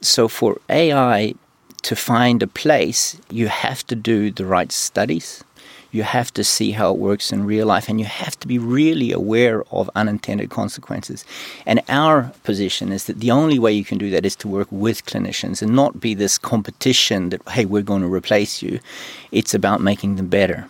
So for AI to find a place, you have to do the right studies. You have to see how it works in real life, and you have to be really aware of unintended consequences. And our position is that the only way you can do that is to work with clinicians and not be this competition that, hey, we're going to replace you. It's about making them better.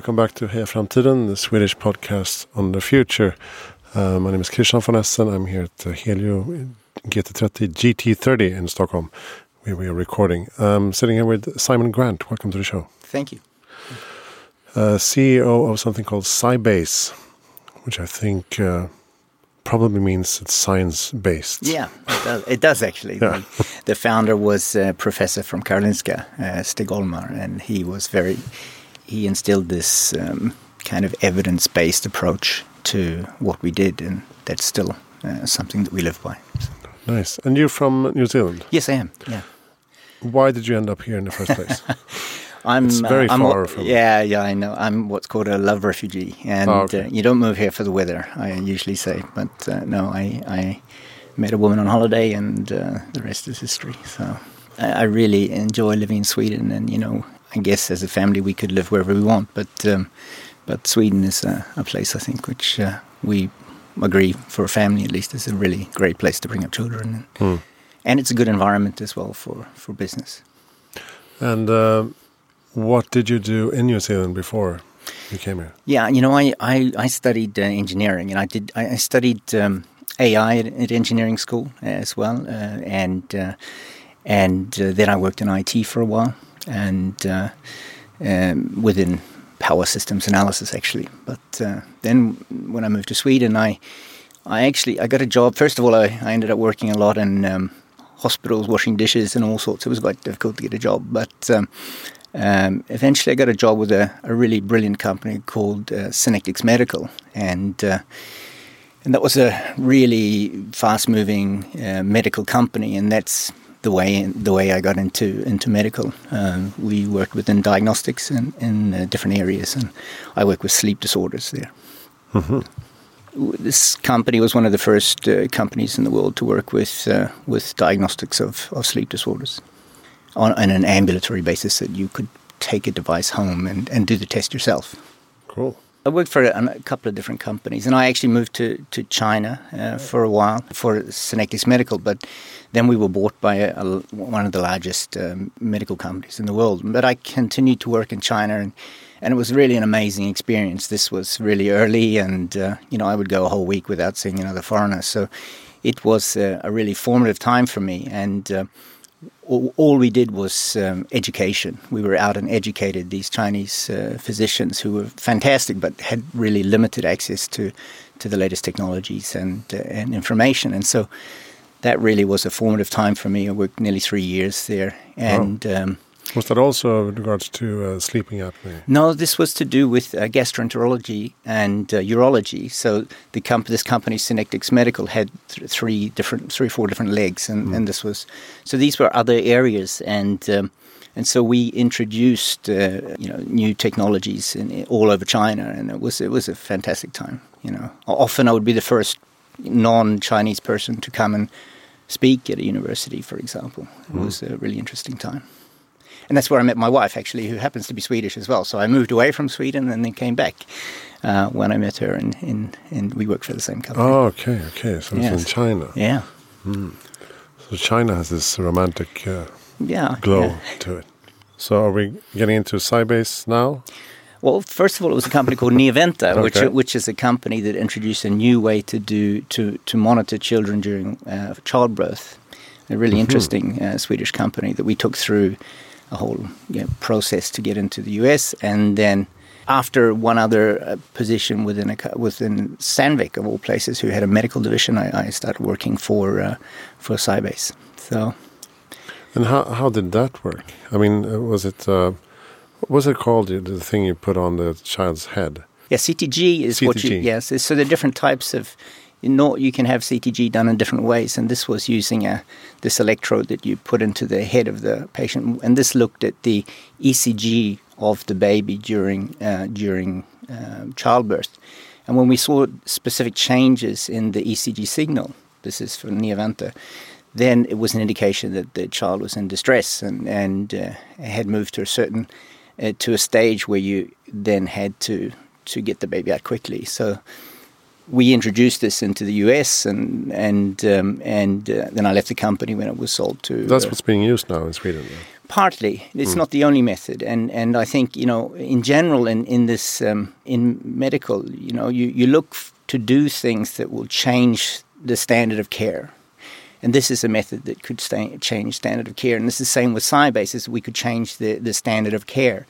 Welcome back to Heja Framtiden, the Swedish podcast on the future. Uh, my name is Christian von Essen. I'm here at uh, Helio GT30 GT30 in Stockholm, where we are recording. I'm sitting here with Simon Grant. Welcome to the show. Thank you. Uh, CEO of something called SciBase, which I think uh, probably means it's science based. Yeah, it does, it does actually. Yeah. The, the, founder was a professor from Karolinska, uh, Stig Ollmar, and he was very he instilled this um, kind of evidence based approach to what we did, and that's still uh, something that we live by. Nice. And you're from New Zealand? Yes, I am. Yeah. Why did you end up here in the first place? I'm it's very uh, I'm far from. Yeah, yeah, I know. I'm what's called a love refugee, and oh, okay. uh, you don't move here for the weather. I usually say, but uh, no, I, I met a woman on holiday, and uh, the rest is history. So I, I, really enjoy living in Sweden, and you know, I guess as a family we could live wherever we want, but um, but Sweden is a, a, place I think which uh, we agree for a family at least is a really great place to bring up children, and, hmm. and it's a good environment as well for for business. And uh, what did you do in New Zealand before you came here? Yeah, you know, I I, I studied uh, engineering, and I did I, I studied um, AI at, at, engineering school as well, uh, and uh, and uh, then I worked in IT for a while and uh, um, within power systems analysis actually. But uh, then when I moved to Sweden, I I actually I got a job. First of all, I, I ended up working a lot in um, hospitals, washing dishes, and all sorts. It was quite difficult to get a job, but um, um, eventually I got a job with a, a really brilliant company called uh, Synectics Medical, and uh, and that was a really fast-moving uh, medical company, and that's the way the way I got into into medical. Um, we worked within diagnostics in, in uh, different areas, and I work with sleep disorders there. Mm-hmm. This company was one of the first uh, companies in the world to work with uh, with diagnostics of, of sleep disorders on, on, an ambulatory basis that you could take a device home and, and do the test yourself. Cool. I worked for a, a, couple of different companies, and I actually moved to to China uh, for a while for Synectics Medical. But then we were bought by a, a, one of the largest um, medical companies in the world. But I continued to work in China, and and it was really an amazing experience. This was really early, and uh, you know I would go a whole week without seeing another foreigner. So it was a, a really formative time for me, and. Uh, all we did was um, education. We were out and educated these Chinese uh, physicians who were fantastic, but had really limited access to to the latest technologies and uh, and information. And so that really was a formative time for me. I worked nearly three years there, and. Wow. Um, was that also with regards to uh, sleeping apnea? No, this was to do with uh, gastroenterology and uh, urology. So the comp- this company, Synectics Medical, had th- three different, three or four different legs, and, mm. and this was so these were other areas, and um, and so we introduced uh, you know new technologies in, all over China, and it was it was a fantastic time. You know, often I would be the first non-Chinese person to come and speak at a university, for example. It mm. was a really interesting time and that's where I met my wife, actually, who happens to be Swedish as well. So I moved away from Sweden and then came back uh, when I met her, and we worked for the same company. Oh, okay, okay. So yes. it's in China. Yeah. Mm. So China has this romantic uh, yeah, glow yeah. to it. So are we getting into SciBase now? Well, first of all, it was a company called Neoventa, okay. which which is a company that introduced a new way to do to to monitor children during uh, childbirth. A really mm -hmm. interesting uh, Swedish company that we took through a whole you know, process to get into the US, and then after one other uh, position within a, within Sandvik of all places, who had a medical division, I, I started working for uh, for SciBase. So, and how how did that work? I mean, uh, was it uh, What's it called? The thing you put on the child's head? Yeah, CTG is what you CTG. yes. So there are different types of. You you can have CTG done in different ways, and this was using a this electrode that you put into the head of the patient, and this looked at the ECG of the baby during uh, during uh, childbirth, and when we saw specific changes in the ECG signal, this is from Neoventa, then it was an indication that the child was in distress and and uh, had moved to a certain uh, to a stage where you then had to to get the baby out quickly. So we introduced this into the US, and and um, and uh, then I left the company when it was sold to. That's uh, what's being used now in Sweden. partly. It's not the only method, and and I think you know in general in in this um, in medical, you know, you you look to do things that will change the standard of care. And this is a method that could sta change standard of care. And this is the same with SciBase, is we could change the, the standard of care.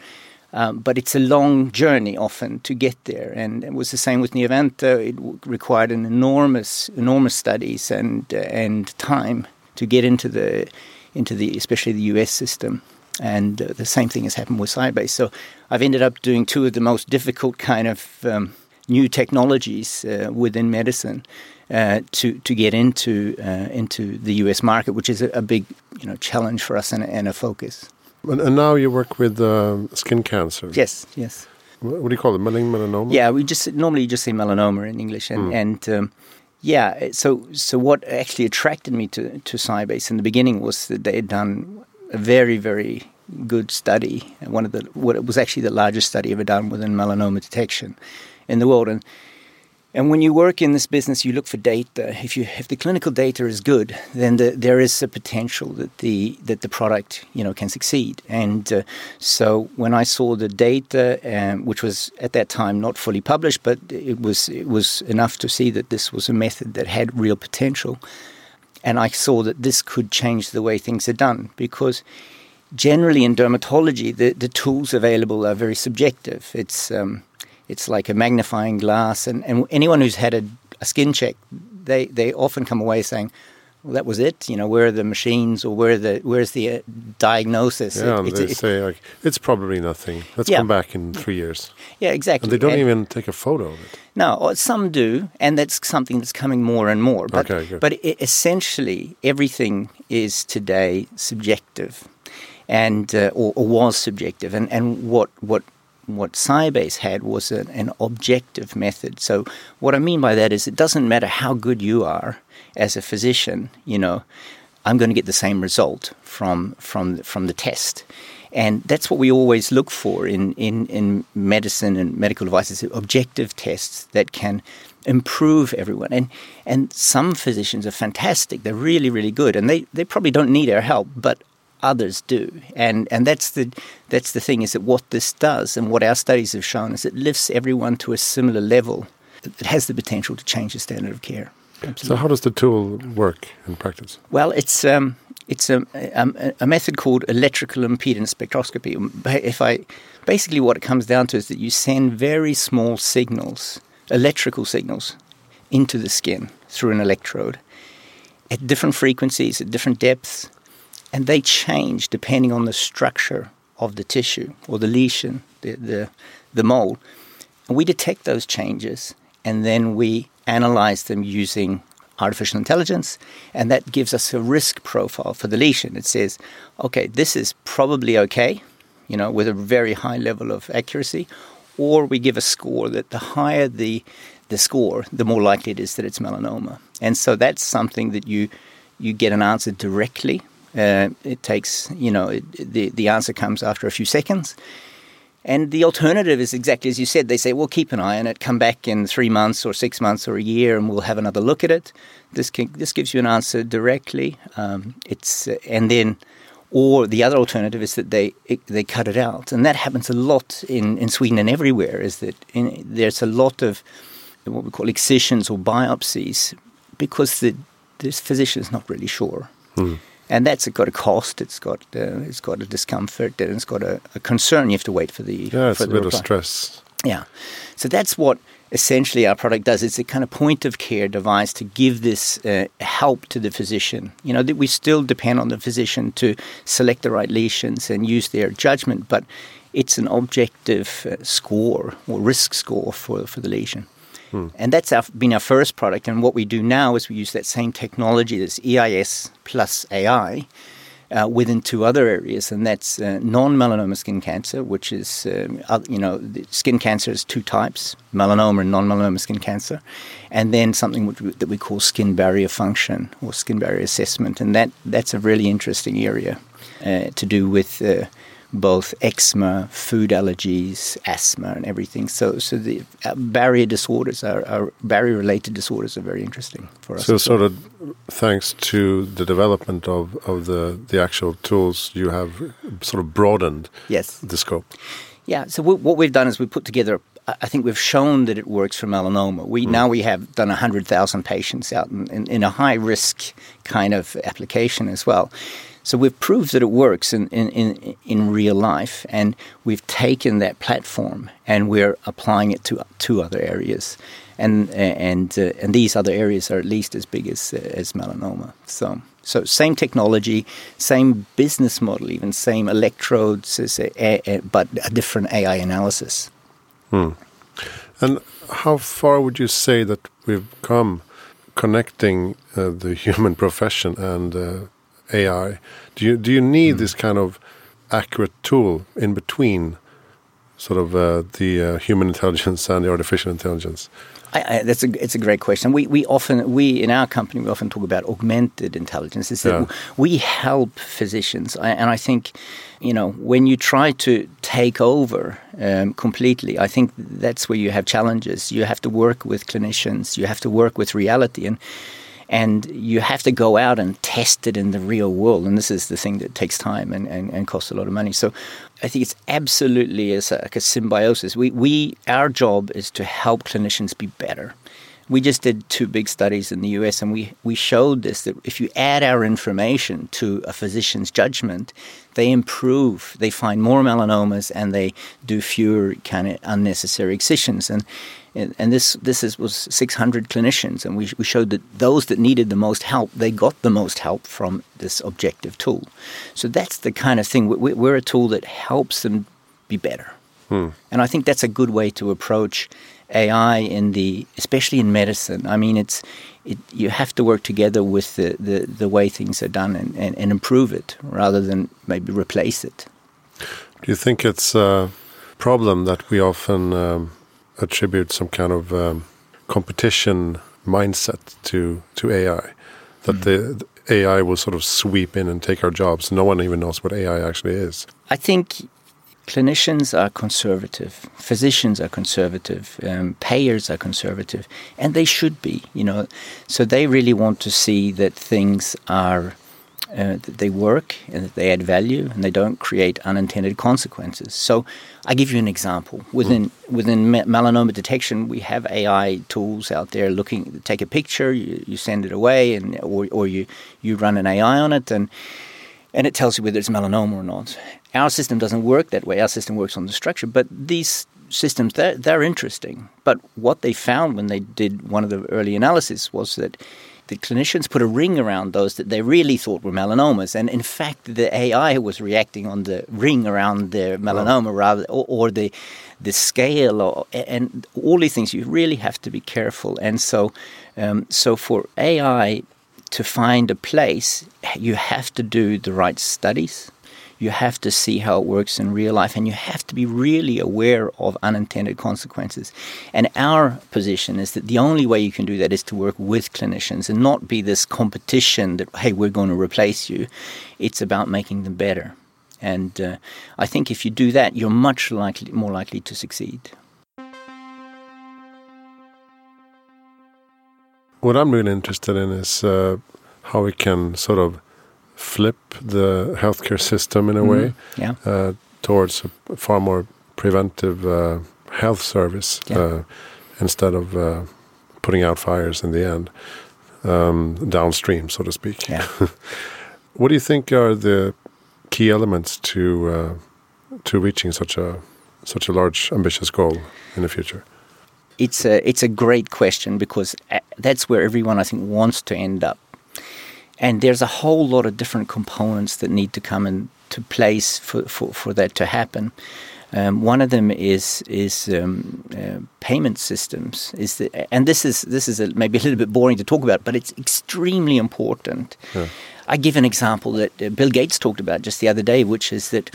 Um, but it's a long journey often to get there. And it was the same with Neoventa. It required an enormous, enormous studies and uh, and time to get into the into the especially the US system. And uh, the same thing has happened with SciBase. So I've ended up doing two of the most difficult kind of um, new technologies uh, within medicine uh, to to get into uh, into the US market, which is a, a big you know challenge for us and, and a focus. And, and now you work with um, skin cancer. Yes, yes. What, do you call it? Melanoma? Yeah, we just normally you just say melanoma in English, and and um, yeah. So so what actually attracted me to to SciBase in the beginning was that they had done a very very good study, one of the what it was actually the largest study ever done within melanoma detection in the world, and. And when you work in this business, you look for data. If you if the clinical data is good, then the, there is a potential that the that the product you know can succeed. And uh, so when I saw the data, um, which was at that time not fully published, but it was it was enough to see that this was a method that had real potential, and I saw that this could change the way things are done because generally in dermatology, the, the tools available are very subjective. It's um, it's like a magnifying glass, and, and anyone who's had a, a skin check, they they often come away saying, "Well, that was it." You know, where are the machines, or where the where's the uh, diagnosis? Yeah, It- they it's- say like it's probably nothing. Let's Yeah. come back in three years, yeah, exactly. and they don't And- even take a photo of it. No, some do, and that's something that's coming more and more. But, Okay, good. but essentially, everything is today subjective, and uh, or, or was subjective. And, and what what what SciBase had was an, an objective method. So what I mean by that is, it doesn't matter how good you are as a physician. You know, I'm going to get the same result from from from the test. And that's what we always look for in, in, in medicine and medical devices objective tests that can improve everyone. And, and some physicians are fantastic, they're really, really good, and they, they probably don't need our help, but others do. And, and that's, the, that's the thing is that what this does and what our studies have shown is it lifts everyone to a similar level. It has the potential to change the standard of care. Absolutely. So how does the tool work in practice? Well, it's um, it's a, a, a method called electrical impedance spectroscopy. If I basically what it comes down to is that you send very small signals, electrical signals, into the skin through an electrode at different frequencies, at different depths, and they change depending on the structure of the tissue or the lesion, the the, the mole. And we detect those changes and then we analyze them using artificial intelligence, and that gives us a risk profile for the lesion. It says, okay, this is probably okay, you know, with a very high level of accuracy, or we give a score that the higher the the score, the more likely it is that it's melanoma. And so that's something that you you get an answer directly. Uh, it takes, you know, it, the the answer comes after a few seconds. And the alternative is exactly as you said. They say, well, keep an eye on it, come back in three months or six months or a year, and we'll have another look at it. This can, this gives you an answer directly. Um, it's uh, and then, or the other alternative is that they it, they cut it out, and that happens a lot in, in Sweden and everywhere. Is that in, there's a lot of what we call excisions or biopsies because the this physician is not really sure and that's got a cost. It's got uh, it's got a discomfort and it's got a, a concern. You have to wait for the Yeah, it's for a bit of stress. Yeah, so that's what essentially our product does it's a kind of point of care device to give this uh, help to the physician you know that we still depend on the physician to select the right lesions and use their judgment but it's an objective uh, score or risk score for, for the lesion hmm. and that's our, been our first product. And what we do now is we use that same technology this eis plus ai uh, within two other areas, and that's uh, non-melanoma skin cancer, which is um, you know skin cancer is two types: melanoma and non-melanoma skin cancer, and then something we, that we call skin barrier function or skin barrier assessment, and that that's a really interesting area uh, to do with uh, both eczema, food allergies, asthma, and everything. So, so the uh, barrier disorders, are, are barrier-related disorders, are very interesting for us. So, sort of, thanks to the development of, of the the actual tools, you have sort of broadened yes. the scope. Yeah. So what we've done is we put together. I think we've shown that it works for melanoma. We mm. now we have done hundred thousand patients out in, in, in a high risk kind of application as well. So we've proved that it works in, in, in, in, real life, and we've taken that platform and we're applying it to two other areas, and and uh, and these other areas are at least as big as uh, as melanoma. So so same technology, same business model, even same electrodes, but a different AI analysis. Hmm. And how far would you say that we've come connecting uh, the human profession and uh, AI. Do you do you need mm. this kind of accurate tool in between, sort of uh, the uh, human intelligence and the artificial intelligence? I, I, that's a it's a great question. We we often we in our company we often talk about augmented intelligence. Is that yeah. we help physicians, I, and I think you know when you try to take over um, completely, I think that's where you have challenges. You have to work with clinicians. You have to work with reality and and you have to go out and test it in the real world. And this is the thing that takes time and, and, and costs a lot of money. So I think it's absolutely a, like a symbiosis. We, we, our job is to help clinicians be better. We just did two big studies in the US and we, we showed this that if you add our information to a physician's judgment, they improve. They find more melanomas and they do fewer kind of unnecessary excisions. And and, this this is, was 600 clinicians, and we, we showed that those that needed the most help, they got the most help from this objective tool. So that's the kind of thing. We, we're a tool that helps them be better, hmm. and I think that's a good way to approach AI in the, especially in medicine. I mean, it's it, you have to work together with the, the, the way things are done and, and, and improve it rather than maybe replace it. Do you think it's a problem that we often um, attribute some kind of um, competition mindset to to AI, that mm. the, the AI will sort of sweep in and take our jobs. No one even knows what AI actually is. I think clinicians are conservative, physicians are conservative, um, payers are conservative, and they should be. You know, so they really want to see that things are uh, that they work and that they add value and they don't create unintended consequences. So, I give you an example. Within mm. within melanoma detection, we have AI tools out there looking. Take a picture, you, you send it away, and or, or you you run an AI on it, and and it tells you whether it's melanoma or not. Our system doesn't work that way. Our system works on the structure, but these systems they're, they're interesting. But what they found when they did one of the early analysis was that the clinicians put a ring around those that they really thought were melanomas, and in fact, the AI was reacting on the ring around the melanoma rather, or, or, the the scale, or, and all these things. You really have to be careful, and so um, so for AI to find a place, you have to do the right studies you have to see how it works in real life and you have to be really aware of unintended consequences. And our position is that the only way you can do that is to work with clinicians and not be this competition that, hey, we're going to replace you. It's about making them better. And uh, I think if you do that, you're much likely, more likely to succeed. What I'm really interested in is uh, how we can sort of flip the healthcare system in a mm way yeah. uh, towards a far more preventive uh, health service yeah. uh, instead of uh, putting out fires in the end um, downstream, so to speak. Yeah. what do you think are the key elements to uh, to reaching such a such a large ambitious goal in the future? it's a it's a great question because that's where everyone I think wants to end up, and there's a whole lot of different components that need to come into place for for, for that to happen. Um, one of them is is um, uh, payment systems. Is the, and this is this is a, maybe a little bit boring to talk about, but it's extremely important. Yeah. I give an example that uh, Bill Gates talked about just the other day, which is that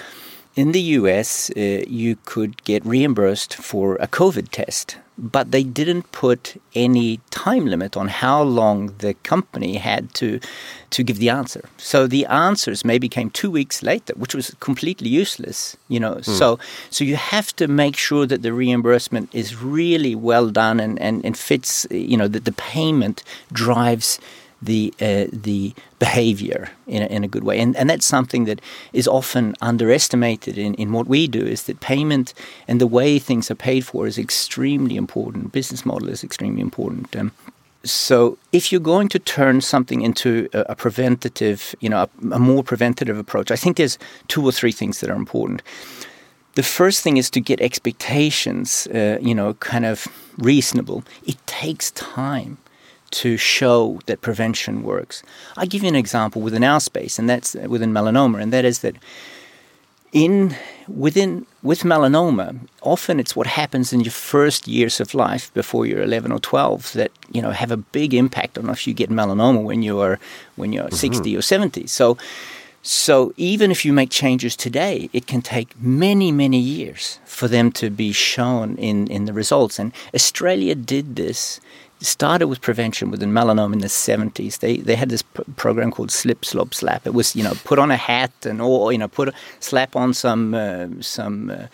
in the US, uh, you could get reimbursed for a COVID test, but they didn't put any time limit on how long the company had to to give the answer. So the answers maybe came two weeks later, which was completely useless. You know, mm. so so you have to make sure that the reimbursement is really well done and and, and fits. You know, that the payment drives the uh, the behavior in a, in a good way, and and that's something that is often underestimated in, in what we do. Is that payment and the way things are paid for is extremely important. Business model is extremely important. Um, so if you're going to turn something into a, a preventative, you know, a, a more preventative approach, I think there's two or three things that are important. The first thing is to get expectations, uh, you know, kind of reasonable. It takes time to show that prevention works. I give you an example within our space, and that's within melanoma, and that is that in within with melanoma, often it's what happens in your first years of life before you're 11 or 12 that you know have a big impact on if you get melanoma when you are when you're mm-hmm. 60 or 70. So. So even if you make changes today, it can take many, many years for them to be shown in, in the results. And Australia did this started with prevention within melanoma in the 70s. They they had this program called Slip Slop Slap. It was you know put on a hat and or you know put a, slap on some uh, some. Uh,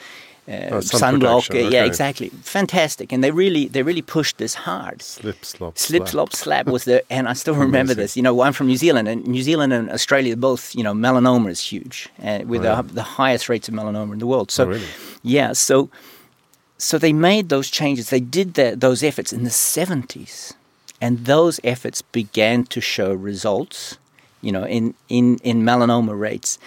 uh, oh, sunblock, okay. yeah, exactly. Fantastic, and they really, they really pushed this hard. Slip, slop, slip, slap. slop, slap was the, and I still remember this. You know, I'm from New Zealand, and New Zealand and Australia both, you know, melanoma is huge, uh, with oh, yeah. the, the, highest rates of melanoma in the world. So, oh, really? yeah, so so they made those changes. They did that, those efforts in the 70s. And those efforts began to show results, you know, in, in, in melanoma rates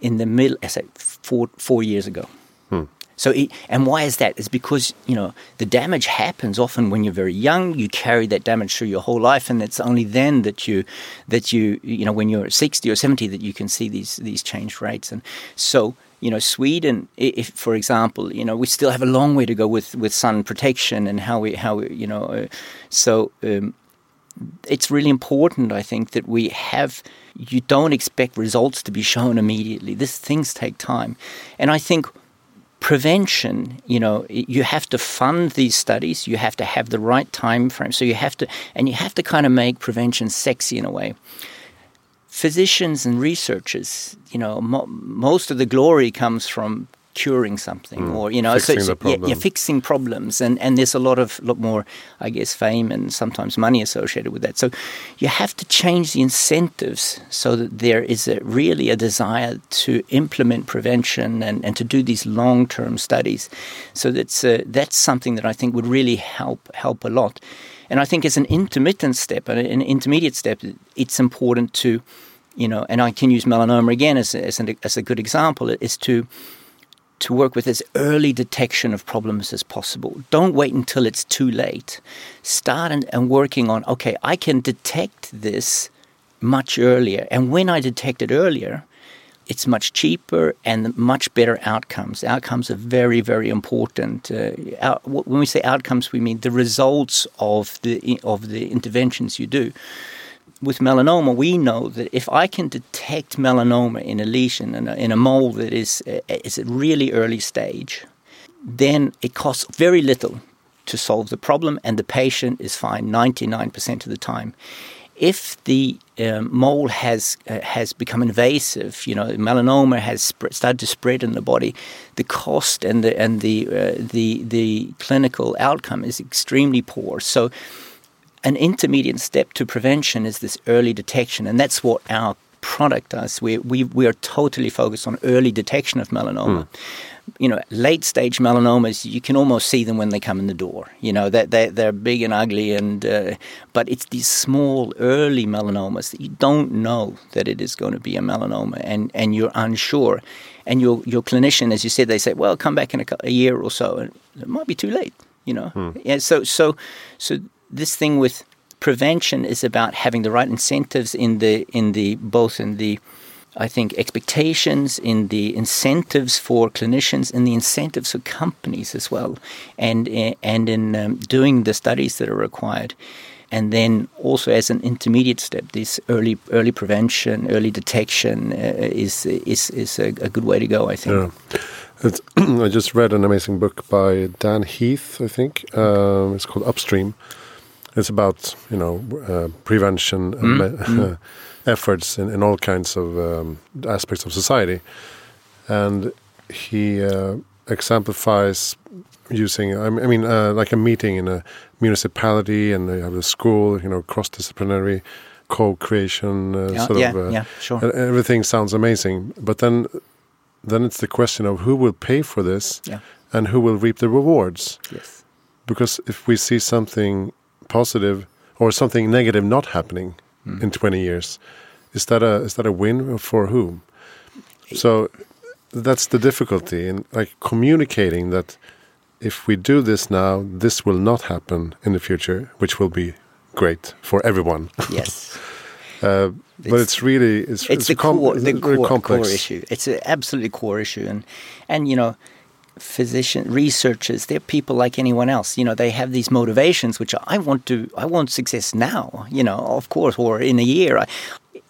in the middle, I say, four, four years ago. Hmm. So, it, and why is that? It's because you know the damage happens often when you're very young. You carry that damage through your whole life, and it's only then that you that you you know when you're 60 or 70 that you can see these these changed rates. And so you know, Sweden, if, for example, you know, we still have a long way to go with, with sun protection and how we, how we, you know, uh, so um, it's really important, I think, that we have, you don't expect results to be shown immediately. These things take time. And I think prevention, you know, you have to fund these studies, you have to have the right time frame. So you have to, and you have to kind of make prevention sexy in a way physicians and researchers, you know, mo- most of the glory comes from curing something mm, or you know fixing so, so yeah, yeah, fixing problems. And and there's a lot of lot more i guess fame and sometimes money associated with that. So you have to change the incentives so that there is a, really a desire to implement prevention and, and to do these long-term studies. So that's uh, that's something that i think would really help help a lot. And i think as an intermittent step an intermediate step it's important to you know, and I can use melanoma again as, as, an, as a good example, is to to work with as early detection of problems as possible. Don't wait until it's too late. Start and, and working on, okay, I can detect this much earlier. And when I detect it earlier, it's much cheaper and much better outcomes. Outcomes are very, very important. Uh, out, when we say outcomes, we mean the results of the of the interventions you do with melanoma, we know that if I can detect melanoma in a lesion in a, in a mole that is is at really early stage, then it costs very little to solve the problem, and the patient is fine 99% of the time. If the um, mole has uh, has become invasive, you know, melanoma has started to spread in the body, the cost and the and the uh, the the clinical outcome is extremely poor. So an intermediate step to prevention is this early detection, and that's what our product does. We we we are totally focused on early detection of melanoma. Mm. You know, late stage melanomas, you can almost see them when they come in the door. You know, that they, they're big and ugly, and uh, but it's these small early melanomas that you don't know that it is going to be a melanoma, and, and you're unsure. And your your clinician, as you said, they say, well, come back in a, a year or so, and it might be too late You know, yeah. So so so this thing with prevention is about having the right incentives in the in the both in the I think expectations in the incentives for clinicians and the incentives for companies as well, and and in um, doing the studies that are required, and then also as an intermediate step, this early early prevention, early detection uh, is is is a, a, good way to go. I think. Yeah. I just read an amazing book by Dan Heath. I think um, it's called Upstream. It's about you know uh, prevention. Mm. Efforts in, in all kinds of um, aspects of society. And he uh, exemplifies using, I mean, uh, like a meeting in a municipality and they have a school, you know, cross disciplinary co creation, uh, yeah, sort yeah, of. Uh, yeah, sure. Everything sounds amazing. But then, then it's the question of who will pay for this yeah. and who will reap the rewards. Yes. Because if we see something positive or something negative not happening, mm. in 20 years. Is that a is that a win for whom? So that's the difficulty in like communicating that if we do this now, this will not happen in the future, which will be great for everyone. Yes. uh, but it's, it's really it's, it's, it's the, core, the core, core issue. It's an absolutely core issue, and and you know physician researchers they're people like anyone else. You know they have these motivations which are, i want to i want success now you know of course or in a year. I,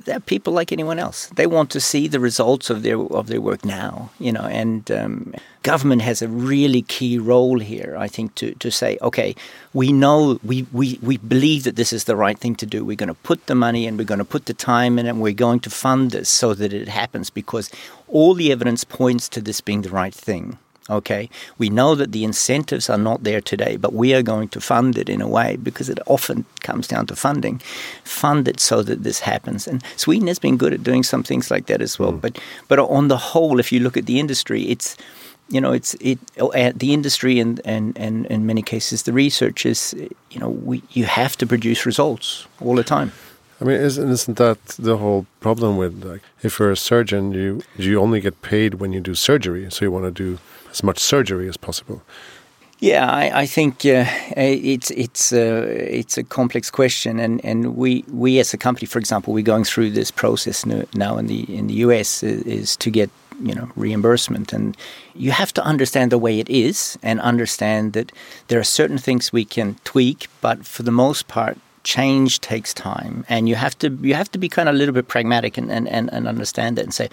they're people like anyone else. They want to see the results of their of their work now you know and um, government has a really key role here i think to to say okay we know we we we believe that this is the right thing to do. We're going to put the money and we're going to put the time in and we're going to fund this so that it happens because all the evidence points to this being the right thing Okay, we know that the incentives are not there today, but we are going to fund it in a way because it often comes down to funding. Fund it so that this happens, and Sweden has been good at doing some things like that as well. Mm. But but on the whole, if you look at the industry, it's you know it's it uh, the industry and, and and in many cases the research is you know we you have to produce results all the time. I mean, isn't isn't that the whole problem with like if you're a surgeon, you you only get paid when you do surgery, so you want to do as much surgery as possible. Yeah, I, I think uh, it's it's uh, it's a complex question, and, and we we as a company, for example, we're going through this process now in the in the US is to get you know reimbursement, and you have to understand the way it is, and understand that there are certain things we can tweak, but for the most part, change takes time, and you have to you have to be kind of a little bit pragmatic and and, and understand that and say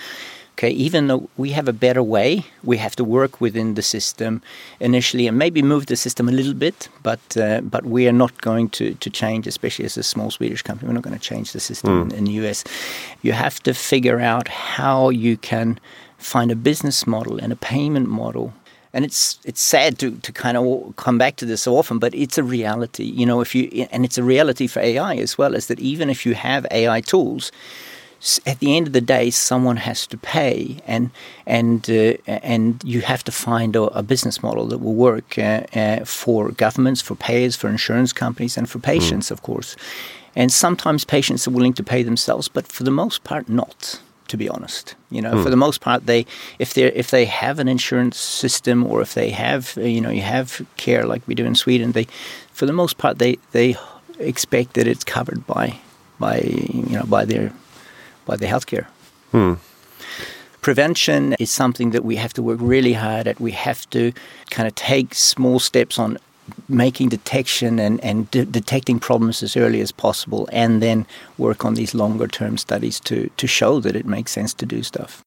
Okay, even though we have a better way, we have to work within the system initially and maybe move the system a little bit, but uh, but we are not going to, to change, especially as a small Swedish company, we're not going to change the system mm. in, the US. You have to figure out how you can find a business model and a payment model. And it's it's sad to, to kind of come back to this so often, but it's a reality. You know, if you and it's a reality for AI as well, is that even if you have AI tools, at the end of the day, someone has to pay, and and uh, and you have to find a, a, business model that will work uh, uh, for governments, for payers, for insurance companies, and for hmm. patients, mm. of course. And sometimes patients are willing to pay themselves, but for the most part, not. To be honest, you know, mm. for the most part, they if they if they have an insurance system or if they have you know you have care like we do in Sweden, they for the most part they they expect that it's covered by by you know by their by the healthcare. Hmm. Prevention is something that we have to work really hard at. We have to kind of take small steps on making detection and, and de detecting problems as early as possible, and then work on these longer term studies to, to show that it makes sense to do stuff.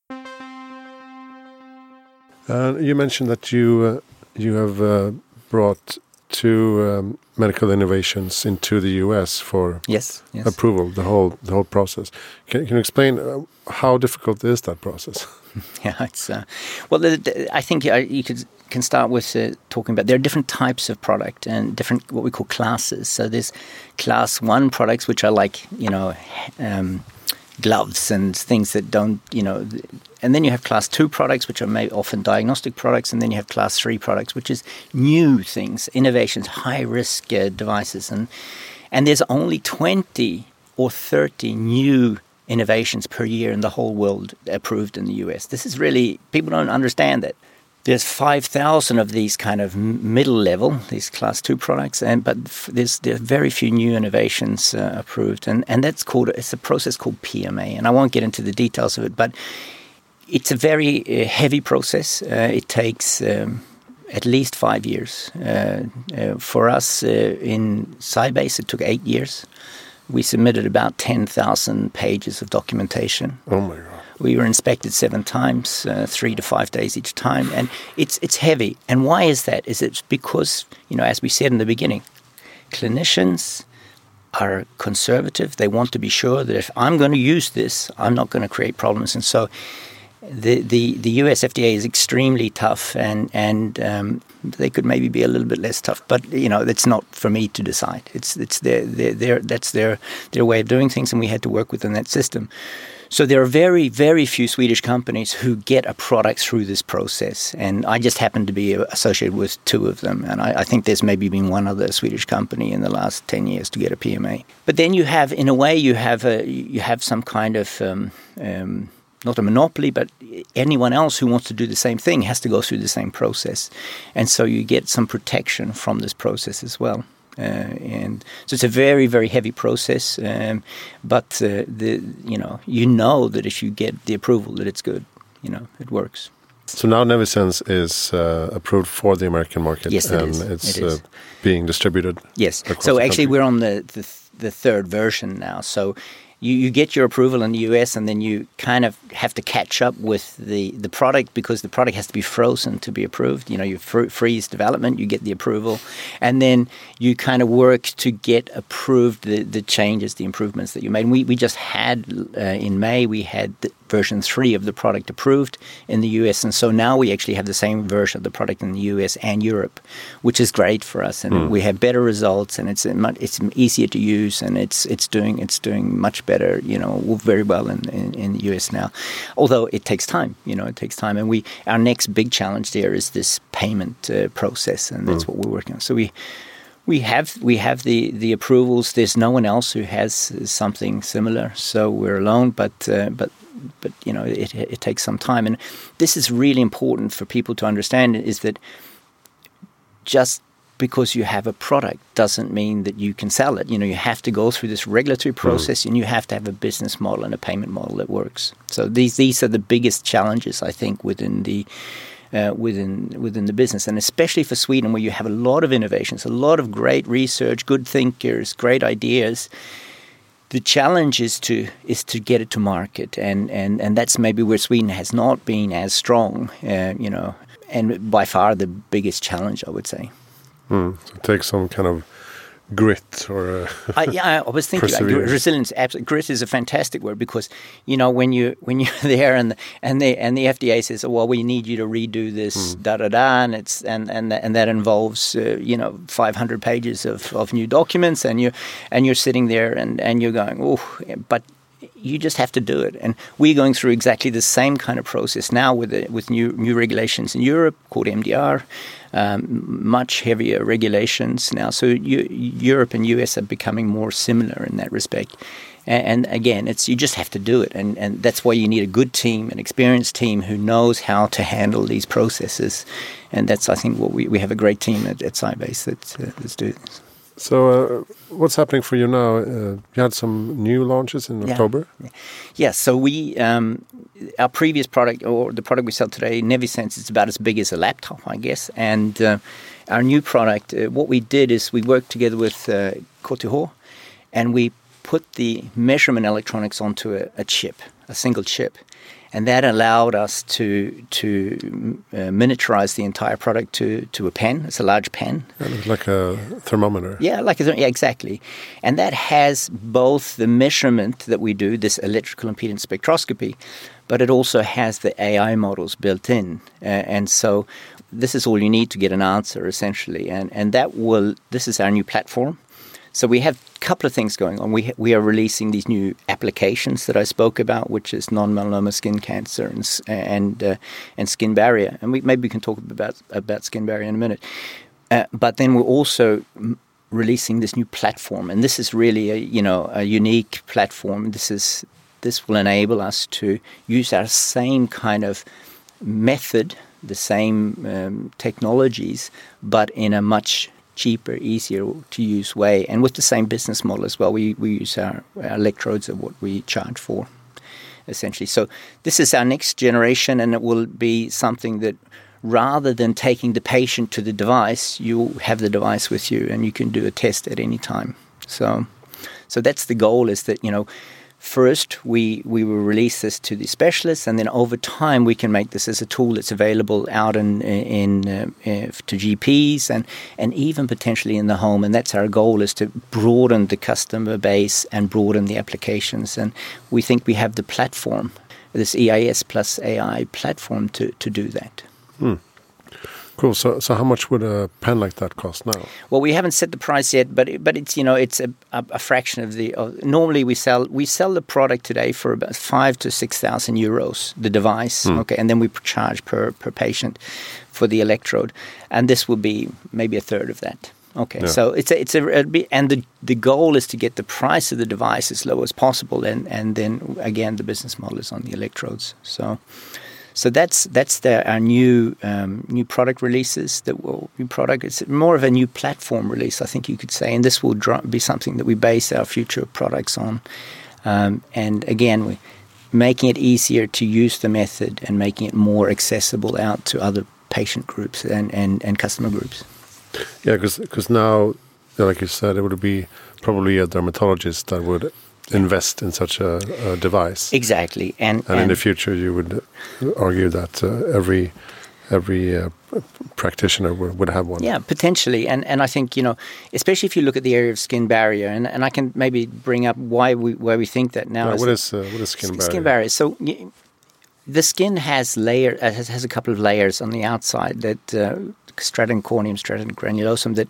Uh, you mentioned that you uh, you have uh, brought two um, medical innovations into the US for yes, yes. approval. The whole the whole process. Can, can you explain uh, how difficult is that process? yeah, it's uh, well. The, the, I think uh, you could can start with uh, talking about there are different types of product and different what we call classes. So there's class one products which are like you know. Um, gloves and things that don't, you know, and then you have class two products, which are often diagnostic products, and then you have class three products, which is new things, innovations, high risk uh, devices, and and there's only twenty or thirty new innovations per year in the whole world approved in the US. This is really people don't understand that there's 5,000 of these kind of middle level, these class two products, and but there's there are very few new innovations uh, approved, and and that's called it's a process called PMA, and I won't get into the details of it, but it's a very uh, heavy process. Uh, it takes um, at least five years. Uh, uh, for us uh, in SciBase, it took eight years. We submitted about 10,000 pages of documentation. Oh my God. We were inspected seven times, uh, three to five days each time, and it's it's heavy. And why is that? Is it because you know, as we said in the beginning, clinicians are conservative. They want to be sure that if I'm going to use this, I'm not going to create problems, and so the, the, the US FDA is extremely tough, and and um, they could maybe be a little bit less tough, but you know it's not for me to decide. It's it's their, their, their that's their their way of doing things, and we had to work within that system. So there are very very few Swedish companies who get a product through this process, and I just happen to be associated with two of them, and I, I think there's maybe been one other Swedish company in the last ten years to get a PMA. But then you have, in a way, you have a you have some kind of um, um, not a monopoly, but anyone else who wants to do the same thing has to go through the same process. And so you get some protection from this process as well. Uh, and so it's a very, very heavy process. Um, but uh, the you know you know that if you get the approval, that it's good. You know it works. So now Nevisense is uh, approved for the American market, yes, it and is. it's It is. Uh, being distributed. Yes. So actually, we're on the, the the third version now. So you, you get your approval in the US, and then you kind of have to catch up with the, the product because the product has to be frozen to be approved. You know, you fr- freeze development, you get the approval, and then you kind of work to get approved the, the changes, the improvements that you made. And we, we just had uh, in May we had version three of the product approved in the US, and so now we actually have the same version of the product in the US and Europe, which is great for us, and we have better results, and it's it's easier to use, and it's it's doing it's doing much better, you know, very well in, in, in the US now. Although it takes time, you know, it takes time, and we our next big challenge there is this payment uh, process, and that's what we're working on. So we. We have we have the, the approvals. There's no one else who has something similar, so we're alone. But uh, but but you know it, it takes some time, and this is really important for people to understand. Is that just because you have a product doesn't mean that you can sell it. You know, you have to go through this regulatory process, and you have to have a business model and a payment model that works. So these these are the biggest challenges I think within the uh, within within the business, and especially for Sweden, where you have a lot of innovations, a lot of great research, good thinkers, great ideas. The challenge is to is to get it to market, and, and, and that's maybe where Sweden has not been as strong, uh, you know, and by far the biggest challenge, I would say. Mm. So it takes some kind of grit or uh, I, yeah, I was thinking about Perseverance. resilience. Absolutely, grit is a fantastic word because you know when you when you're there and the, and the and the FDA says, oh, well, we need you to redo this da da da, and it's and and and that involves uh, you know 500 pages of, of new documents, and you and you're sitting there and and you're going, oh, but you just have to do it. And we're going through exactly the same kind of process now with the, with new new regulations in Europe called MDR, um, much heavier regulations now. So eu- Europe and US are becoming more similar in that respect. A- And again, it's you just have to do it, and and that's why you need a good team, an experienced team who knows how to handle these processes, and that's I think what we, we have a great team at, at SciBase that uh, that's doing. this. So, uh, what's happening for you now? Uh, you had some new launches in Yeah. October. Yes, so we um, our previous product or the product we sell today, Nevisense, is about as big as a laptop, I guess. And uh, our new product, uh, what we did is we worked together with uh, and we put the measurement electronics onto a, a chip, a single chip, and that allowed us to to uh, miniaturize the entire product to to a pen. It's a large pen, It looks like a thermometer. yeah, like a, yeah, exactly, and that has both the measurement that we do, this electrical impedance spectroscopy, but it also has the AI models built in, uh, and so this is all you need to get an answer essentially, and and that will this is our new platform. So we have a couple of things going on. We we are releasing these new applications that I spoke about, which is non-melanoma skin cancer and and uh, and skin barrier, and we maybe we can talk about about skin barrier in a minute. Uh, but then we're also releasing this new platform, and this is really a you know a unique platform. This is this will enable us to use our same kind of method the same um, technologies, but in a much cheaper, easier to use way, and with the same business model as well. We we use our, our electrodes of what we charge for, essentially. So this is our next generation, and it will be something that rather than taking the patient to the device, you have the device with you, and you can do a test at any time. So, so that's the goal: is that you know First, we, we will release this to the specialists, and then over time, we can make this as a tool that's available out in, in uh, uh, to GPs and, and even potentially in the home. And that's our goal: is to broaden the customer base and broaden the applications. And we think we have the platform, this EIS plus AI platform, to to do that. Hmm. Cool. So, so how much would a pen like that cost now? Well, we haven't set the price yet, but but it's you know it's a, a, a fraction of the. Of, normally, we sell we sell the product today for about five to six thousand euros the device. Hmm. Okay, and then we charge per per patient for the electrode, and this will be maybe a third of that. Okay, yeah. so it's a, it's a, a and the the goal is to get the price of the device as low as possible, and and then again the business model is on the electrodes. So. So that's that's the, our new um, new product releases. That will new product. It's more of a new platform release, I think you could say, and this will be something that we base our future products on. Um, and again, we making it easier to use the method and making it more accessible out to other patient groups and, and, and customer groups. Yeah, because now, like you said, it would be probably a dermatologist that would invest in such a, a device. Exactly, and, and, and in the future, you would argue that uh, every every uh, practitioner would, would, have one. Yeah, potentially, and and I think you know, especially if you look at the area of skin barrier, and, and I can maybe bring up why we why we think that now. Yeah, what is uh, what is skin barrier? Skin barrier. So. the skin has layer uh, has, has a couple of layers on the outside that uh, stratum corneum, stratum granulosum that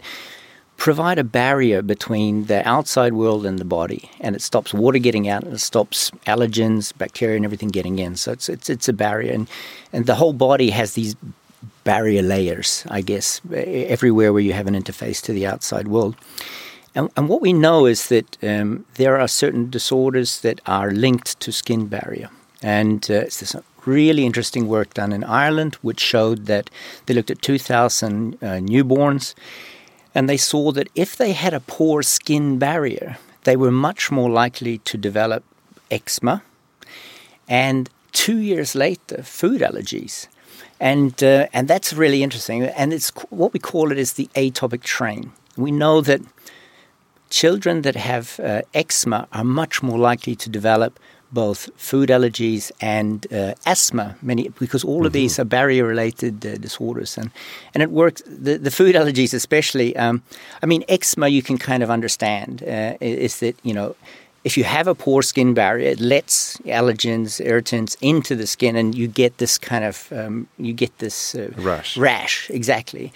provide a barrier between the outside world and the body, and it stops water getting out, and it stops allergens, bacteria, and everything getting in. So it's it's it's a barrier, and and the whole body has these barrier layers, I guess, everywhere where you have an interface to the outside world. And, and what we know is that um, there are certain disorders that are linked to skin barrier, and uh, it's this really interesting work done in Ireland, which showed that they looked at 2,000 uh, newborns and they saw that if they had a poor skin barrier, they were much more likely to develop eczema and two years later, food allergies. And, uh, and that's really interesting. And it's what we call it is the atopic train. We know that children that have uh, eczema are much more likely to develop both food allergies and uh, asthma, many because all mm-hmm. of these are barrier-related uh, disorders, and and it works. The, the food allergies, especially. Um, I mean, eczema you can kind of understand uh, is that you know. If you have a poor skin barrier, it lets allergens, irritants into the skin, and you get this kind of um, you get this uh, rash. Rash, exactly.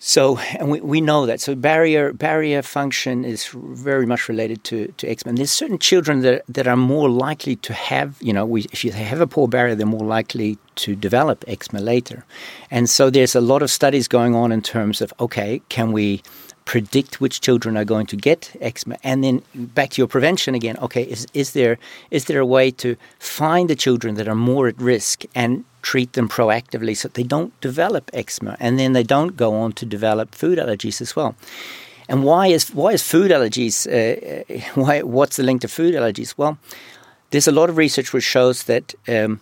So, and we, we know that. So, barrier barrier function is very much related to, to eczema. And there's certain children that, that are more likely to have, you know, we, if you have a poor barrier, they're more likely to develop eczema later. And so, there's a lot of studies going on in terms of, okay, can we predict which children are going to get eczema and then back to your prevention again okay is, is there is there a way to find the children that are more at risk and treat them proactively so they don't develop eczema and then they don't go on to develop food allergies as well. And why is why is food allergies? Uh, why what's the link to food allergies? Well, there's a lot of research which shows that um,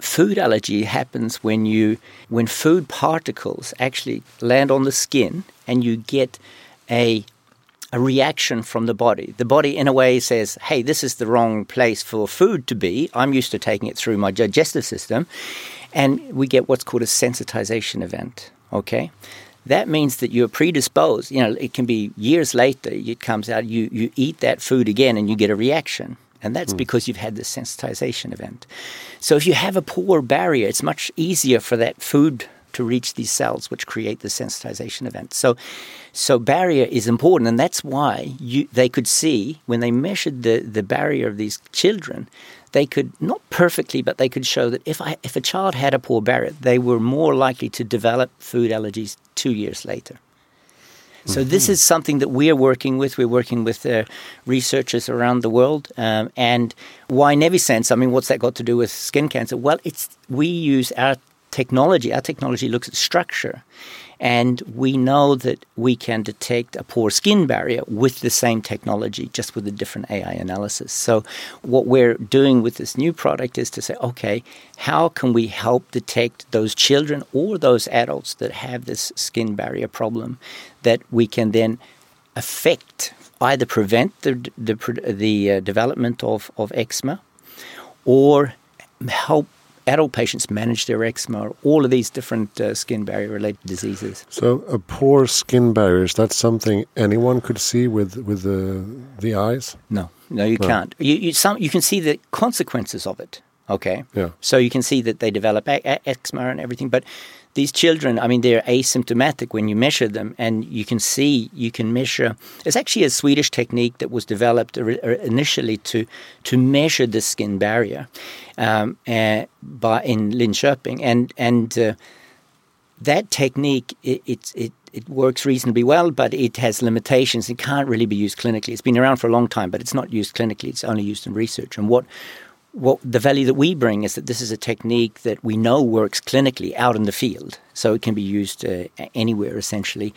food allergy happens when you when food particles actually land on the skin and you get a a reaction from the body. The body, in a way, says, hey, this is the wrong place for food to be. I'm used to taking it through my digestive system. And we get what's called a sensitization event. Okay? That means that you're predisposed. You know, it can be years later, it comes out, you, you eat that food again and you get a reaction. And that's mm. because you've had this sensitization event. So if you have a poor barrier, it's much easier for that food to reach these cells, which create the sensitization event. So, so barrier is important, and that's why you, they could see when they measured the, the barrier of these children, they could not perfectly, but they could show that if I, if a child had a poor barrier, they were more likely to develop food allergies two years later. So mm-hmm. this is something that we're working with. We're working with uh, researchers around the world. Um, and why Nevisense? I mean, what's that got to do with skin cancer? Well, it's we use our technology, our technology looks at structure. And we know that we can detect a poor skin barrier with the same technology, just with a different AI analysis. So, what we're doing with this new product is to say, okay, how can we help detect those children or those adults that have this skin barrier problem that we can then affect, either prevent the, the, the uh, development of, of eczema or help adult patients manage their eczema, all of these different uh, skin barrier related diseases. So, a poor skin barrier is that something anyone could see with with the the eyes? No, no, you no. can't. You you, some, you can see the consequences of it. Okay. Yeah. So you can see that they develop eczema and everything, but these children, I mean, they're asymptomatic when you measure them, and you can see, you can measure. It's actually a Swedish technique that was developed initially to to measure the skin barrier um, uh, by in Linköping, and and uh, that technique it, it, it it works reasonably well, but it has limitations. It can't really be used clinically. It's been around for a long time, but it's not used clinically. It's only used in research. And what what the value that we bring is that this is a technique that we know works clinically out in the field, so it can be used uh, anywhere essentially.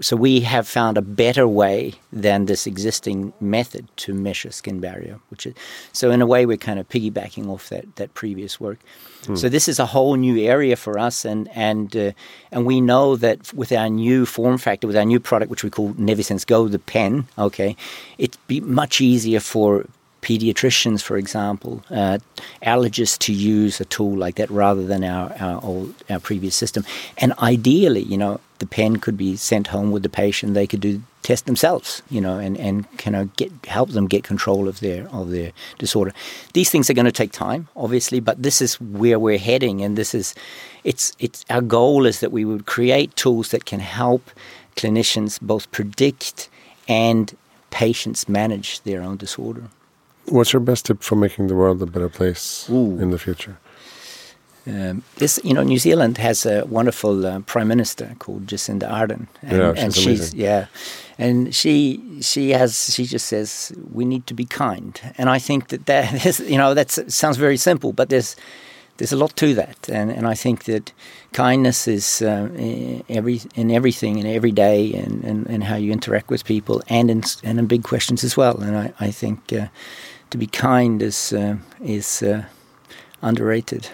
So we have found a better way than this existing method to measure skin barrier, which is so in a way we're kind of piggybacking off that that previous work. Hmm. So this is a whole new area for us, and and uh, and we know that with our new form factor, with our new product, which we call Nevisense Go, the pen, okay, it'd be much easier for pediatricians, for example, uh, allergists to use a tool like that rather than our, our, old, our previous system. And ideally, you know, the pen could be sent home with the patient. They could do test themselves, you know, and, and kind of get help them get control of their of their disorder. These things are going to take time, obviously, but this is where we're heading, and this is it's it's our goal is that we would create tools that can help clinicians both predict and patients manage their own disorder. What's your best tip for making the world a better place Ooh. in the future? Um, this, you know, New Zealand has a wonderful uh, prime minister called Jacinda Ardern, and, yeah, she's, and she's yeah, and she she has she just says we need to be kind, and I think that that is, you know that sounds very simple, but there's there's a lot to that, and and I think that kindness is uh, every in everything in every day, and, and, and how you interact with people, and in and in big questions as well, and I I think. Uh, to be kind is uh, is uh, underrated.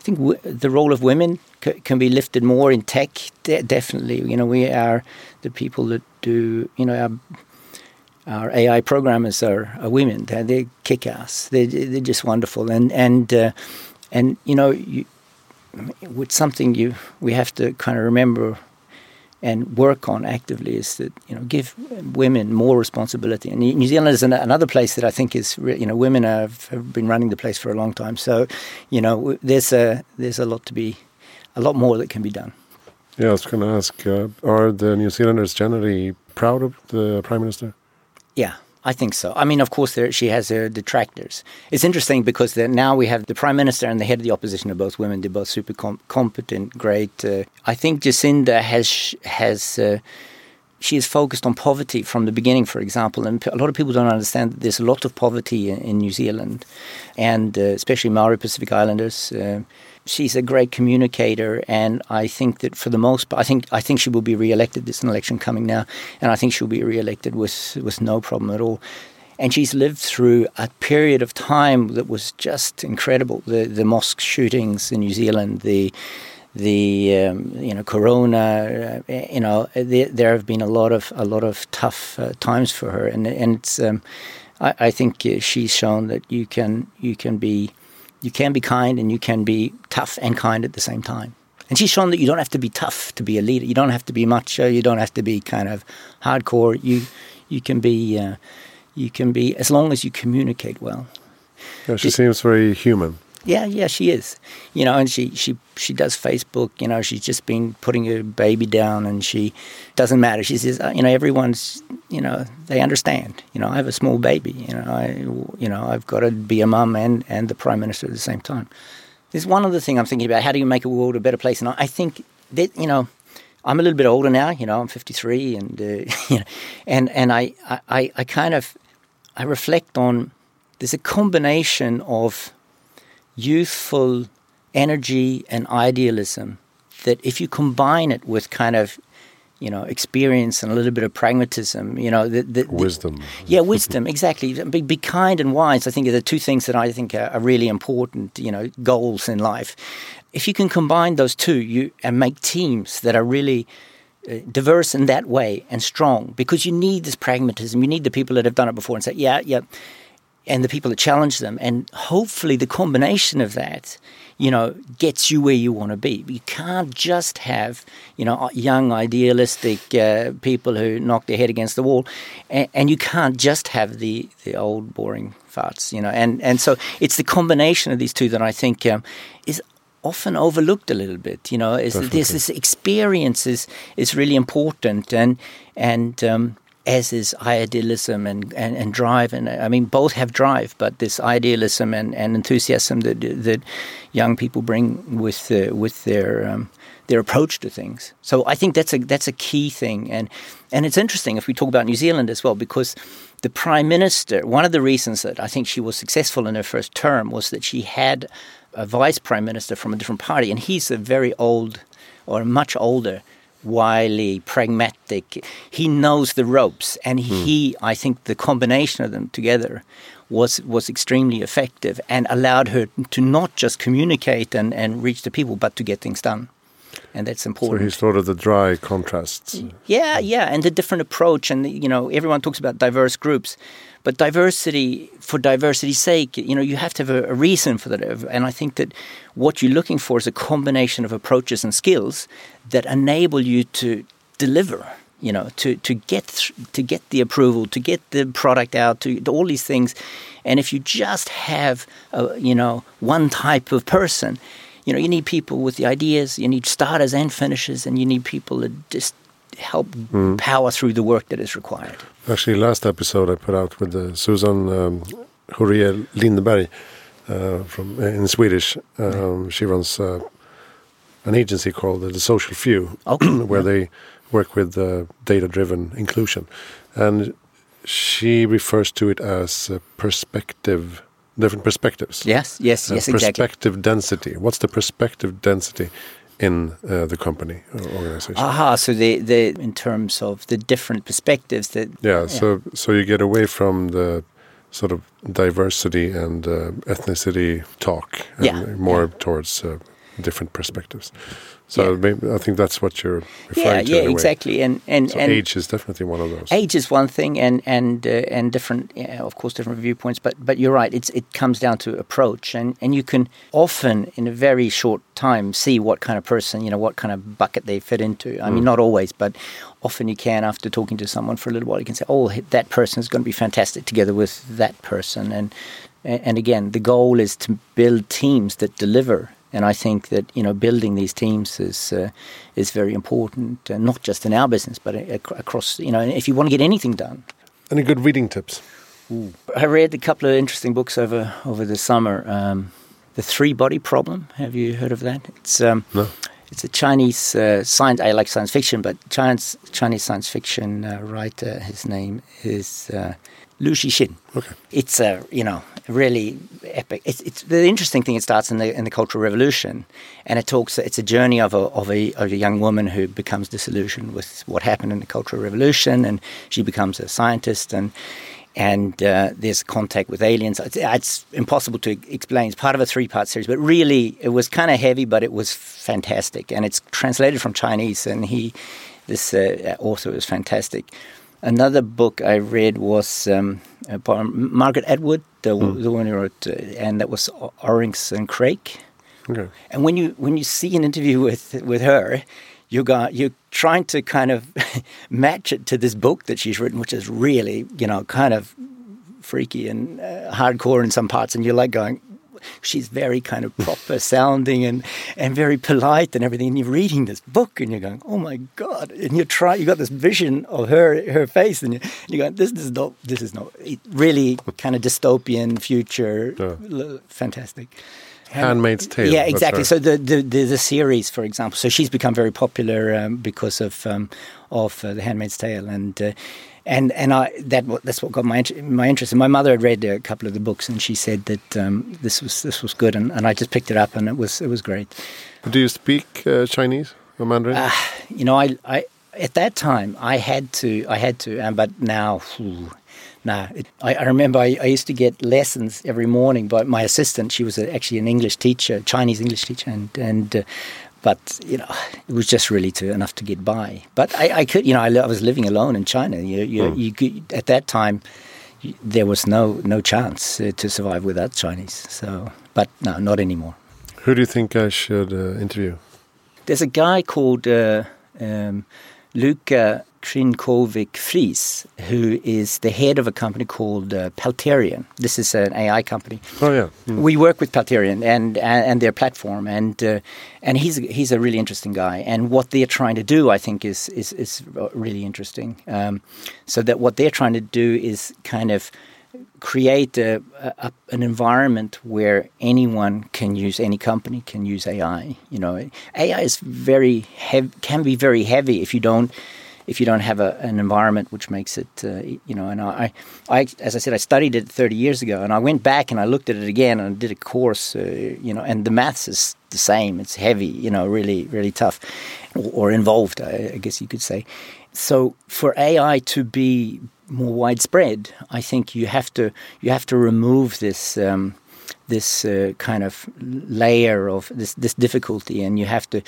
I think the role of women can be lifted more in tech. De definitely, you know, we are the people that do. You know, our, our AI programmers are, are women. They're, they kick ass. They, they're just wonderful. And and uh, and you know, you, with something you we have to kind of remember and work on actively is that you know give women more responsibility. And New Zealand is an, another place that I think is you know women have, have, been running the place for a long time. So you know there's a there's a lot to be a lot more that can be done. Yeah, I was going to ask: uh, Are the New Zealanders generally proud of the prime minister? Yeah, I think so. I mean, of course, there, she has her detractors. It's interesting because now we have the prime minister and the head of the opposition are both women. They're both super com competent, great. Uh, I think Jacinda has has. Uh, she is focused on poverty from the beginning, for example, and a lot of people don't understand that there's a lot of poverty in, in New Zealand, and uh, especially Maori Pacific Islanders. Uh, she's a great communicator, and I think that for the most part, I think I think she will be re-elected. There's an election coming now, and I think she'll be re-elected with with no problem at all. And she's lived through a period of time that was just incredible. The the mosque shootings in New Zealand, the the um, you know corona uh, you know the, there have been a lot of a lot of tough uh, times for her and and um, I, I, think uh, she's shown that you can you can be you can be kind and you can be tough and kind at the same time. And she's shown that you don't have to be tough to be a leader. You don't have to be macho. You don't have to be kind of hardcore. You you can be uh, you can be as long as you communicate well. Yeah, she seems very human yeah, yeah, she is. You know, and she she she does Facebook. You know, she's just been putting her baby down, and she doesn't matter. She says, you know, everyone's, you know, they understand. You know, I have a small baby. You know, I, you know, I've got to be a mum and and the prime minister at the same time. There's one other thing I'm thinking about. How do you make a world a better place? And I think that you know. I'm a little bit older now, you know. I'm 53, and uh, you know, and and I, I I kind of I reflect on there's a combination of youthful energy and idealism that if you combine it with kind of you know experience and a little bit of pragmatism you know the, the, wisdom. Yeah wisdom exactly. Be, be kind and wise i think are the two things that i think are, are really important you know goals in life. If you can combine those two you and make teams that are really uh, diverse in that way and strong because you need this pragmatism. You need the people that have done it before and say yeah yeah and the people that challenge them and hopefully the combination of that you know, gets you where you want to be. You can't just have, you know, young idealistic uh, people who knock their head against the wall, and, and, you can't just have the the old boring farts, you know. And and so it's the combination of these two that I think um, is often overlooked a little bit. You know, is this, this experience is is really important, and and um, as is idealism and, and, and drive. And I mean, both have drive, but this idealism and, and enthusiasm that that young people bring with with their um, their approach to things. So I think that's a that's a key thing. And and it's interesting if we talk about New Zealand as well, because the prime minister. One of the reasons that I think she was successful in her first term was that she had a vice prime minister from a different party, and he's a very old or much older wily, pragmatic. He knows the ropes, and mm. he, I think, the combination of them together was was extremely effective and allowed her to not just communicate and, and reach the people, but to get things done. And that's important. So he's sort of the dry contrasts. Yeah, yeah, and the different approach, and you know, everyone talks about diverse groups but diversity, for diversity's sake, you know, you have to have a, a reason for that. And I think that what you're looking for is a combination of approaches and skills that enable you to deliver you know to to get to get the approval to get the product out to, to all these things and if you just have a, you know one type of person you know you need people with the ideas you need starters and finishers and you need people that just help mm. power through the work that is required. Actually, last episode I put out with uh, Susan um, Horia Lindberg uh, from uh, in Swedish. Um, she runs uh, an agency called the Social Few, okay. where they work with uh, data-driven inclusion, and she refers to it as perspective different perspectives. Yes, yes, yes, perspective exactly. density. What's the perspective density in uh, the company or organization. Aha, so the, the in terms of the different perspectives that yeah, yeah. so so you get away from the sort of diversity and uh, ethnicity talk and yeah, more yeah. towards uh, different perspectives. So yeah. I think that's what you're referring yeah, to. Yeah, exactly. And and, so and age is definitely one of those. Age is one thing, and and uh, and different, of course, different viewpoints. But but you're right. It's it comes down to approach, and and you can often in a very short time see what kind of person, you know, what kind of bucket they fit into. I mm. mean, not always, but often you can after talking to someone for a little while, you can say, oh, that person is going to be fantastic together with that person, and and again, the goal is to build teams that deliver and I think that you know building these teams is uh, is very important, uh, not just in our business, but across you know if you want to get anything done. Any good reading tips? Ooh. I read a couple of interesting books over over the summer. Um, the Three Body Problem. Have you heard of that? It's um, no. It's a Chinese uh, science. I like science fiction, but Chinese Chinese science fiction uh, writer. His name is Liu Cixin. Okay. It's a you know really epic. It's, it's the interesting thing. It starts in the in the Cultural Revolution, and it talks. It's a journey of a of a of a young woman who becomes disillusioned with what happened in the Cultural Revolution, and she becomes a scientist and. And uh, there's contact with aliens. It's, it's, impossible to explain. It's part of a three-part series, but really, it was kind of heavy, but it was fantastic. And it's translated from Chinese. And he, this uh, author, was fantastic. Another book I read was um, by Margaret Atwood, the, mm. the one who wrote, uh, and that was Oryx and Crake. Okay. And when you when you see an interview with with her, you got you're trying to kind of match it to this book that she's written, which is really you know kind of freaky and uh, hardcore in some parts, and you're like going, she's very kind of proper sounding and, and very polite and everything. And you're reading this book and you're going, oh my god! And you try, you got this vision of her her face, and you you go, this is not this is not really kind of dystopian future, yeah. fantastic. Handmaid's Tale. Yeah, exactly. So the, the, the the series, for example, so she's become very popular um, because of um, of uh, the Handmaid's Tale, and uh, and and I that that's what got my my interest. And my mother had read a couple of the books, and she said that um, this was this was good, and, and I just picked it up, and it was it was great. Do you speak uh, Chinese or Mandarin? Uh, you know, I, I at that time I had to I had to, um, but now. Whew, no, it, I, I, remember I, I, used to get lessons every morning by my assistant. She was a, actually an English teacher, Chinese English teacher, and and uh, but you know it was just really to, enough to get by. But I, I could, you know, I, I, was living alone in China. You, you, mm. you could, at that time there was no no chance uh, to survive without Chinese. So, but no, not anymore. Who do you think I should uh, interview? There's a guy called uh, um, Luka Crnkovic-Friis, who is the head of a company called uh, Peltarion. This is an AI company. Oh yeah, mm. we work with Peltarion and and, their platform, and uh, and he's he's a really interesting guy. And what they're trying to do, I think, is is is really interesting. Um, so that what they're trying to do is kind of create a, a, an environment where anyone can use any company can use AI. You know, AI is very hev- can be very heavy if you don't if you don't have a, an environment which makes it, uh, you know. And I, I, as I said, I studied it 30 years ago, and I went back and I looked at it again and did a course, uh, you know. And the maths is the same; it's heavy, you know, really, really tough, or, or involved, I, I, guess you could say. So for AI to be more widespread, I think you have to you have to remove this. Um, this uh, kind of layer of this, this difficulty, and you have to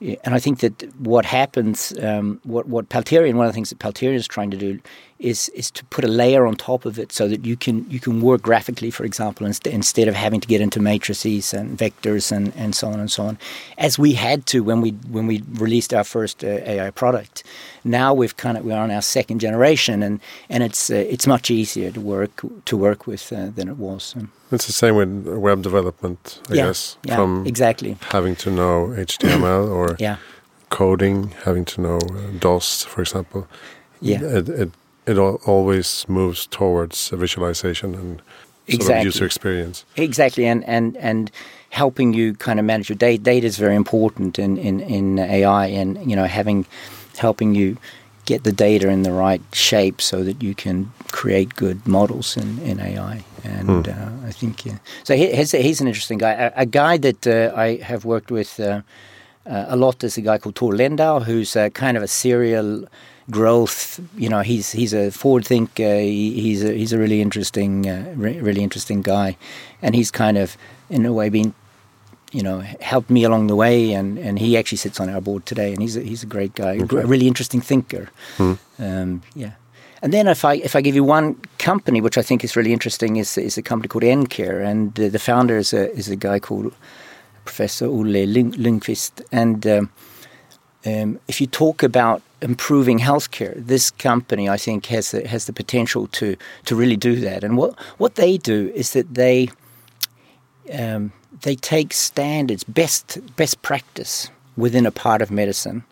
and I think that what happens, um, what what Peltarion, one of the things that Peltarion is trying to do is is to put a layer on top of it so that you can you can work graphically, for example, inst- instead of having to get into matrices and vectors and, and so on and so on, as we had to when we when we released our first uh, AI product. Now we've kind of we're on our second generation, and and it's uh, it's much easier to work to work with uh, than it was. It's the same with web development, I yeah, guess. Yeah, from exactly having to know HTML or yeah. coding, having to know uh, DOS, for example. Yeah, it it, it always moves towards a visualization and exactly. user experience. Exactly, and and and helping you kind of manage your data. Data is very important in in in AI, and you know having helping you get the data in the right shape so that you can create good models in, in AI. And hmm. uh, I think, yeah. So he, he's, he's, an interesting guy. A, a guy that uh, I have worked with uh, uh a lot is a guy called Tor Lendau, who's kind of a serial growth. You know, he's he's a forward thinker. He, he's a, he's a really interesting, uh, re- really interesting guy, and he's kind of in a way been you know, helped me along the way, and, and he actually sits on our board today, and he's a, he's a great guy, okay. a really interesting thinker. Hmm. Um, yeah. And then if I if I give you one company which I think is really interesting is is a company called Encare, and the, the founder is a is a guy called Professor Olle Ljungqvist. And um, um, if you talk about improving healthcare, this company I think has a, has the potential to to really do that. And what what they do is that they um, they take standards, best best practice within a part of medicine,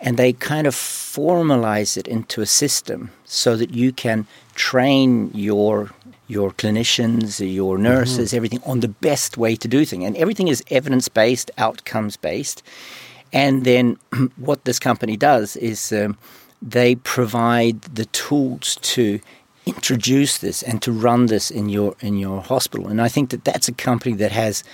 and they kind of formalize it into a system so that you can train your your clinicians, your nurses, mm-hmm. everything on the best way to do things. And everything is evidence based, outcomes based. And then what this company does is um, they provide the tools to introduce this and to run this in your in your hospital. And I think that that's a company that has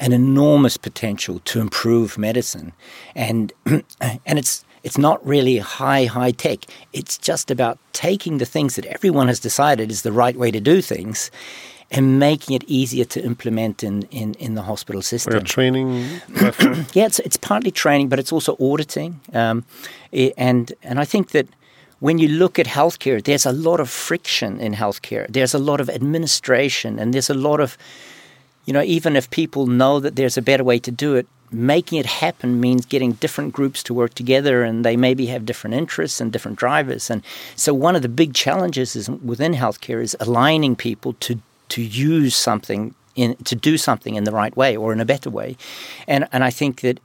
an enormous potential to improve medicine, and and it's it's not really high high tech. It's just about taking the things that everyone has decided is the right way to do things. And making it easier to implement in, in, in the hospital system. Or training yeah, it's, it's partly training, but it's also auditing. Um, and and I think that when you look at healthcare, there's a lot of friction in healthcare. There's a lot of administration, and there's a lot of, you know, even if people know that there's a better way to do it, making it happen means getting different groups to work together, and they maybe have different interests and different drivers. And so, one of the big challenges is within healthcare is aligning people to to use something in to do something in the right way or in a better way. And and I think that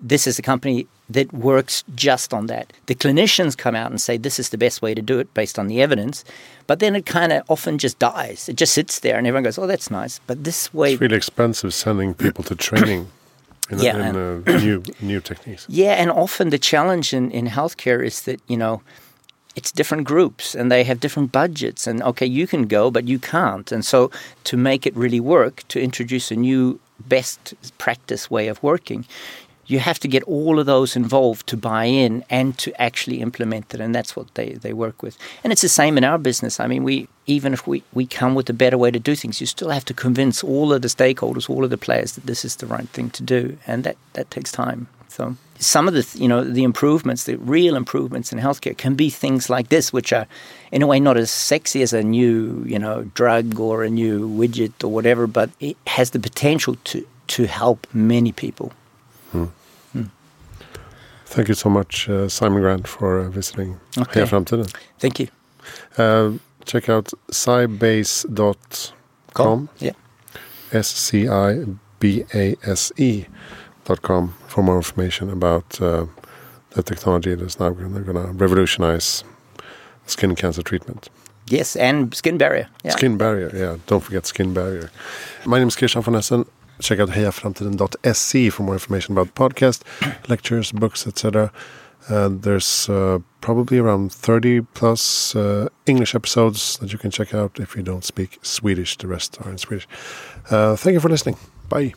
this is a company that works just on that. The clinicians come out and say this is the best way to do it based on the evidence, but then it kind of often just dies. It just sits there, and everyone goes, "Oh, that's nice." But this way, it's really expensive sending people to training. In, Yeah, in uh, new new techniques. Yeah, and often the challenge in, in healthcare is that, you know, it's different groups and they have different budgets. And okay, you can go, but you can't. And so to make it really work, to introduce a new best practice way of working, you have to get all of those involved to buy in and to actually implement it. And that's what they, they work with. And it's the same in our business. I mean, we even if we, we come with a better way to do things, you still have to convince all of the stakeholders, all of the players that this is the right thing to do. And that, that takes time. So some of the you know the improvements, the real improvements in healthcare, can be things like this, which are in a way not as sexy as a new you know drug or a new widget or whatever, but it has the potential to to help many people. Thank you so much, uh, Simon Grant, for uh, visiting Okay. Heja Framtiden. Thank you. Uh, check out scibase.com, Yeah. S-C-I-B-A-S-E dot com for more information about uh, the technology that's now going to revolutionize skin cancer treatment. Yes, and skin barrier. Yeah. Skin barrier, yeah. Don't forget skin barrier. My name is Christian von Essen. Check out hejaframtiden.se for more information about the podcast, lectures, books, etc. Uh, there's uh, probably around 30 plus uh, English episodes that you can check out if you don't speak Swedish. The rest are in Swedish. Uh, thank you for listening. Bye.